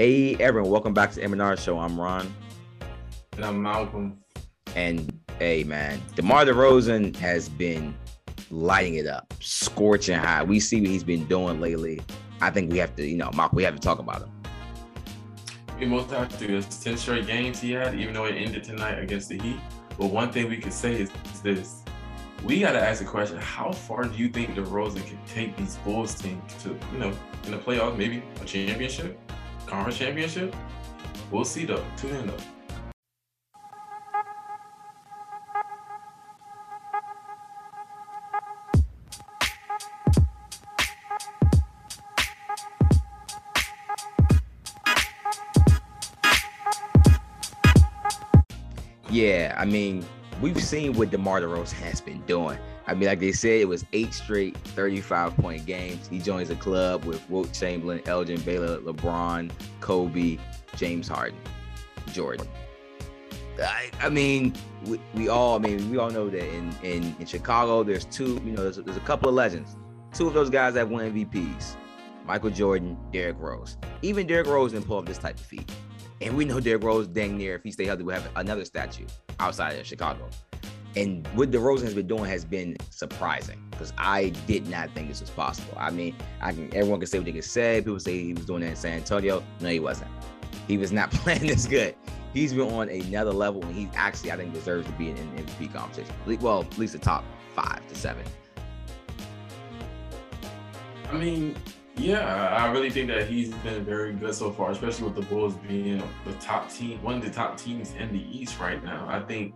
Hey everyone, welcome back to M&R Show. I'm Ron. And I'm Malcolm. And hey man, DeMar DeRozan has been lighting it up, scorching high. We see what he's been doing lately. I think we have to, you know, Malcolm, we have to talk about him. We most have to. It's 10 straight games he had, even though it ended tonight against the Heat. But one thing we could say is this. We got to ask the question, how far do you think DeRozan can take these Bulls team to, you know, in the playoffs, maybe a championship? Conference championship. We'll see though. Tune in though. Yeah, I mean, we've seen what DeMar DeRozan has been doing. I mean, like they said, it was eight straight 35 point games. He joins a club with Wilt Chamberlain, Elgin Baylor, LeBron, Kobe, James Harden, Jordan. I, I mean, we, we all, I mean, we all know that in, in, in Chicago, there's two, you know, there's, there's a couple of legends. Two of those guys have won MVPs Michael Jordan, Derrick Rose. Even Derrick Rose didn't pull up this type of feat. And we know Derrick Rose, dang near, if he stay healthy, will have another statue outside of Chicago. And what DeRozan has been doing has been surprising because I did not think this was possible. I mean, I can everyone can say what they can say. People say he was doing that in San Antonio. No, he wasn't. He was not playing this good. He's been on another level, and he actually, I think, deserves to be in an MVP conversation. Well, at least the top five to seven. I mean, yeah, I really think that he's been very good so far, especially with the Bulls being the top team, one of the top teams in the East right now. I think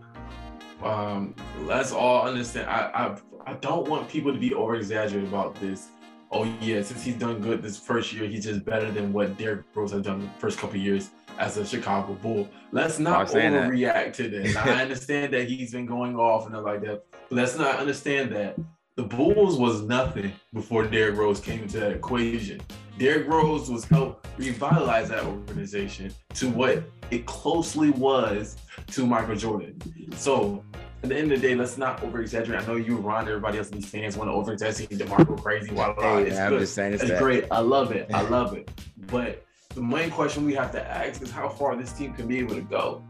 um, let's all understand. I, I I don't want people to be over exaggerated about this. Oh yeah, since he's done good this first year, he's just better than what Derrick Rose has done the first couple years as a Chicago Bull. Let's not overreact to this. I understand that he's been going off and like that, but let's not understand that the Bulls was nothing before Derrick Rose came into that equation. Derrick Rose was helped revitalize that organization to what it closely was to Michael Jordan. So at the end of the day, let's not over exaggerate. I know you, Ron, everybody else in these fans want to over exaggerate DeMarco crazy. Blah, blah. It's, good. it's, it's great. I love it. I love it. But the main question we have to ask is how far this team can be able to go.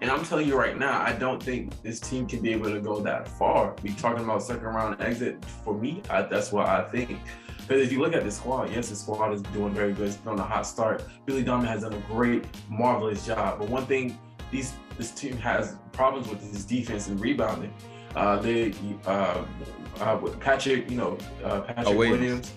And I'm telling you right now, I don't think this team can be able to go that far. We talking about second round exit. For me, I, that's what I think. Because if you look at the squad, yes, the squad is doing very good. It's been on a hot start. Billy Donovan has done a great, marvelous job. But one thing these this team has problems with his defense and rebounding. Uh, they uh, uh, Patrick, you know, uh, Patrick oh, Williams. Williams.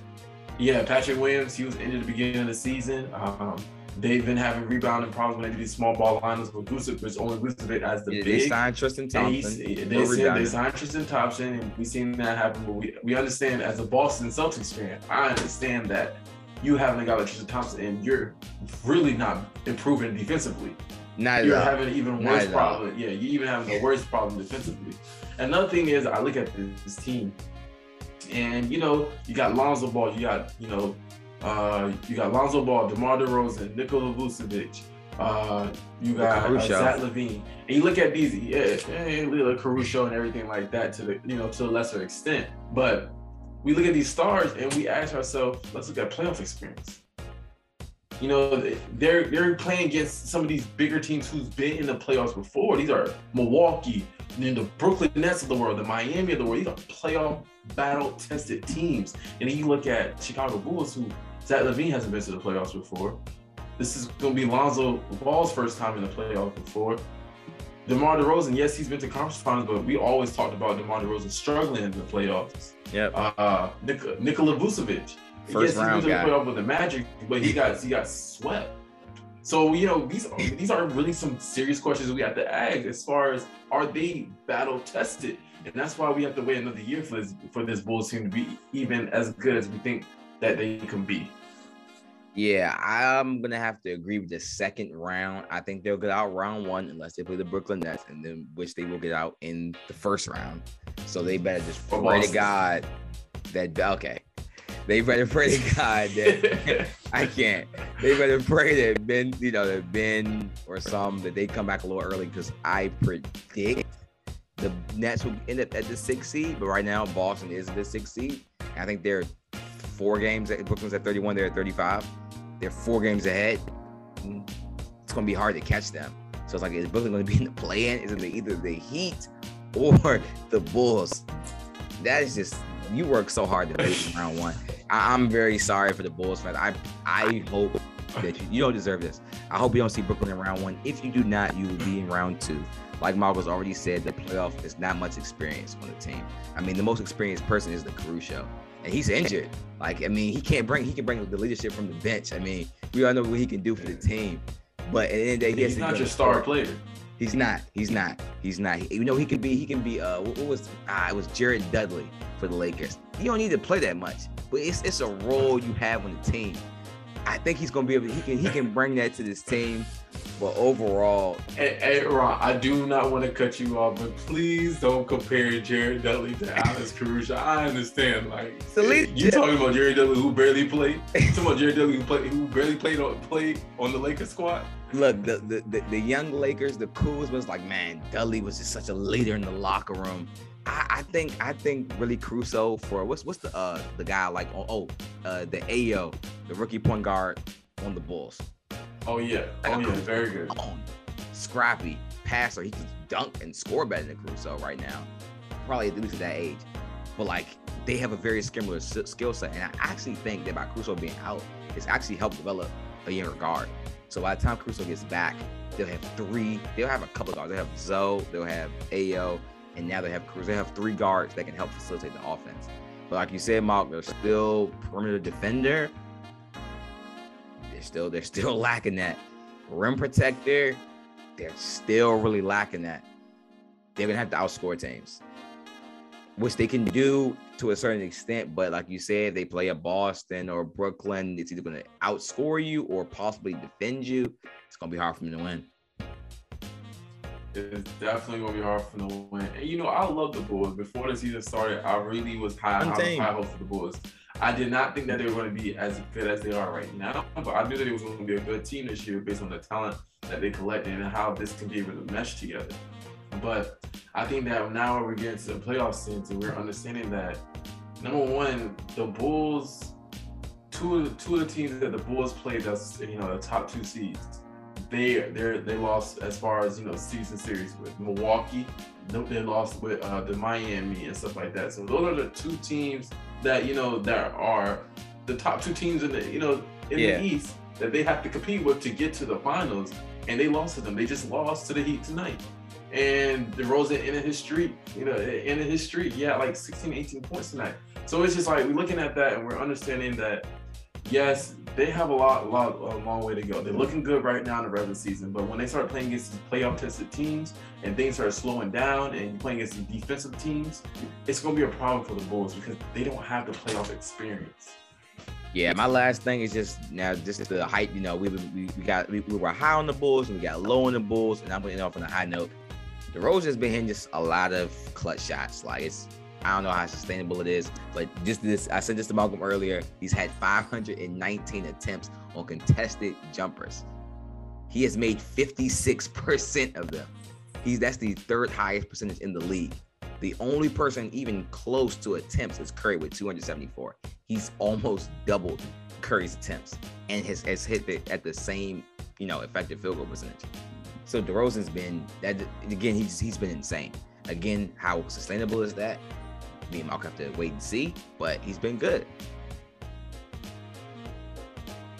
Yeah, Patrick Williams. He was injured at the beginning of the season. Um, they've been having rebounding problems when they do these small ball lineups with Vucevic, only Vucevic as the yeah, big. They signed Tristan Thompson. They, they, they signed Tristan Thompson, and we've seen that happen. But we, we understand as a Boston Celtics fan, I understand that you having a guy like Tristan Thompson and you're really not improving defensively. Not you're having an even worse problem. Yeah, you even having the worst problem defensively. Another thing is, I look at this, this team, and you know, you got Lonzo Ball, you got you know, uh, you got Lonzo Ball, DeMar DeRozan, Nikola Vucevic, uh, you got uh, Zach LaVine, and you look at these, yeah, like Caruso and everything like that to the you know to a lesser extent, but we look at these stars and we ask ourselves, let's look at playoff experience. You know, they're they're playing against some of these bigger teams who's been in the playoffs before. These are Milwaukee, then the Brooklyn Nets of the world, the Miami of the world. These are playoff battle tested teams. And then you look at Chicago Bulls, who Zach LaVine hasn't been to the playoffs before. This is going to be Lonzo Ball's first time in the playoffs before. DeMar DeRozan, yes, he's been to conference finals, but we always talked about DeMar DeRozan struggling in the playoffs. Yeah. Uh, Nik- Nikola Vucevic, First yes, round he was guy. Playoff with the Magic, but he got he got swept. So you know these are, these are really some serious questions we have to ask as far as are they battle tested, and that's why we have to wait another year for this for this Bulls team to be even as good as we think that they can be. Yeah, I'm gonna have to agree with the second round. I think they'll get out round one unless they play the Brooklyn Nets, and then which they will get out in the first round. So they better just pray to God that okay. They better pray to God that I can't. They better pray that Ben, you know, that Ben or some that they come back a little early because I predict the Nets will end up at the sixth seed. But right now, Boston is the sixth seed. I think they're four games. Brooklyn's at 31. They're at 35. They're four games ahead. it's gonna be hard to catch them. So it's like, is Brooklyn gonna be in the play-in? Is it either the Heat or the Bulls? That is just you work so hard to beat round one. I, am very sorry for the Bulls fans. I I hope that you, you don't deserve this. I hope you don't see Brooklyn in round one. If you do not, you will be in round two. Like Marcos already said, the playoff is not much experience on the team. I mean, the most experienced person is the Caruso, and he's injured. Like, I mean, he can't bring he can bring the leadership from the bench. I mean, we all know what he can do for the team. But at the end of the day, he he's not your star player. He's not. He's not. He's not. You know, he could be. He can be. Uh, what, was? Ah, it was Jared Dudley for the Lakers. You don't need to play that much, but it's it's a role you have on the team. I think he's gonna be able. To, he can he can bring that to this team. But overall, hey, hey Ron, I do not want to cut you off, but please don't compare Jared Dudley to Alex Caruso. I understand, like you talking about Jared Dudley who barely played. You talking about Jared Dudley who played who barely played on played on the Lakers squad. Look, the, the the, the young Lakers, the Cools was like, man, Dudley was just such a leader in the locker room. I, I, think I think really Caruso for what's what's the uh the guy like oh, oh uh the Ayo the rookie point guard on the Bulls. Oh yeah, like oh yeah, very good. Scrappy passer, he can dunk and score better than Caruso right now. Probably at least at that age, but like they have a very similar skill set, and I actually think that by Caruso being out, it's actually helped develop a younger guard. So by the time Caruso gets back, they'll have three. They'll have a couple of guards. They'll have Zoe. They'll have Ayo and now they have Cruz. They have three guards that can help facilitate the offense. But like you said, Mark, they're still perimeter defender. They're still they're still lacking that rim protector. They're still really lacking that. They're gonna have to outscore teams, which they can do to a certain extent. But like you said, they play a Boston or Brooklyn. It's either gonna outscore you or possibly defend you. It's gonna be hard for them to win. It's definitely gonna be hard for them to win. And you know, I love the Bulls. Before the season started, I really was high, I was high hopes for the Bulls. I did not think that they were going to be as good as they are right now, but I knew that it was going to be a good team this year based on the talent that they collected and how this can be able to mesh together. But I think that now we're getting to the playoff sense and we're understanding that number one, the Bulls, two of the two of the teams that the Bulls played that's you know the top two seeds they they they lost as far as you know season series with Milwaukee. They lost with uh, the Miami and stuff like that. So those are the two teams that you know that are the top two teams in the you know in yeah. the East that they have to compete with to get to the finals, and they lost to them. They just lost to the Heat tonight. And DeRozan ended his streak, you know, ended his streak, yeah, like 16, 18 points tonight. So it's just like we're looking at that and we're understanding that yes, they have a lot, a lot, a long way to go. They're looking good right now in the regular season, but when they start playing against these playoff tested teams and things start slowing down and playing against the defensive teams, it's going to be a problem for the Bulls because they don't have the playoff experience. Yeah, my last thing is just now just the hype. You know, we we, we got we, we were high on the Bulls and we got low on the Bulls, and I'm putting off on a high note. DeRozan has been hitting just a lot of clutch shots. Like it's I don't know how sustainable it is, but just this, I said this to Malcolm earlier. He's had 519 attempts on contested jumpers. He has made 56% of them. He's that's the third highest percentage in the league. The only person even close to attempts is Curry with 274. He's almost doubled Curry's attempts and has, has hit it at the same, you know, effective field goal percentage. So DeRozan's been that again. He's he's been insane. Again, how sustainable is that? Me and Malcolm have to wait and see, but he's been good.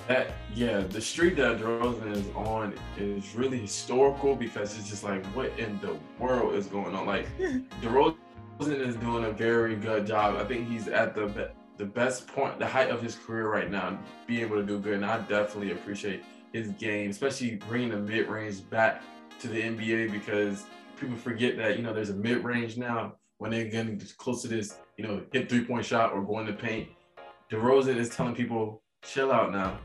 That yeah, the street that DeRozan is on is really historical because it's just like what in the world is going on? Like DeRozan is doing a very good job. I think he's at the the best point, the height of his career right now, being able to do good. And I definitely appreciate his game, especially bringing the mid range back to the NBA because people forget that you know there's a mid range now when they're getting close to this, you know, hit three point shot or go in the paint. DeRozan is telling people, chill out now.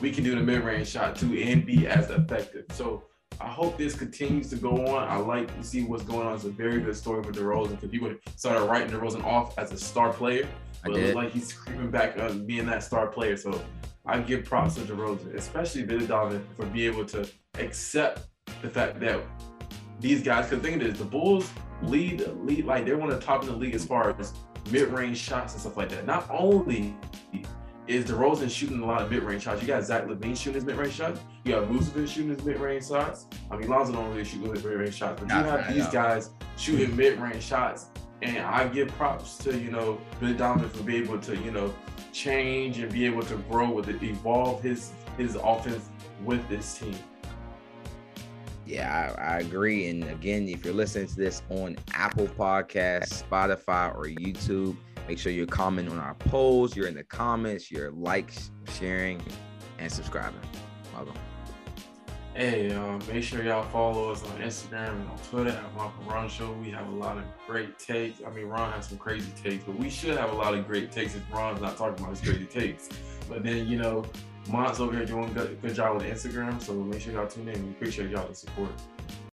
We can do the mid range shot too and be as effective. So I hope this continues to go on. I like to see what's going on. It's a very good story for DeRozan because people started writing DeRozan off as a star player, but it looks like he's creeping back on being that star player. So I give props to DeRozan, especially Billy Donovan, for being able to accept the fact that these guys, because think of this, the Bulls lead, lead like they're one of the top in the league as far as mid-range shots and stuff like that. Not only is DeRozan shooting a lot of mid-range shots. You got Zach LaVine shooting his mid-range shots. You got Vucevic shooting his mid-range shots. I mean, Lonzo don't really shoot good mid-range shots, but you have these guys shooting mid-range shots. And I give props to, you know, Billy Donovan for being able to, you know, change and be able to grow with it, evolve his his offense with this team. Yeah, I, I, agree. And again, if you're listening to this on Apple Podcasts, Spotify, or YouTube, make sure you're commenting on our polls. You're in the comments. You're like, sharing, and subscribing. Welcome. Hey, uh, make sure y'all follow us on Instagram and on Twitter at Marco Ron Show. We have a lot of great takes. I mean, Ron has some crazy takes, but we should have a lot of great takes if Ron's not talking about his crazy takes. But then, you know, Mont's over here doing good, good job with Instagram, so make sure y'all tune in. We appreciate y'all the support.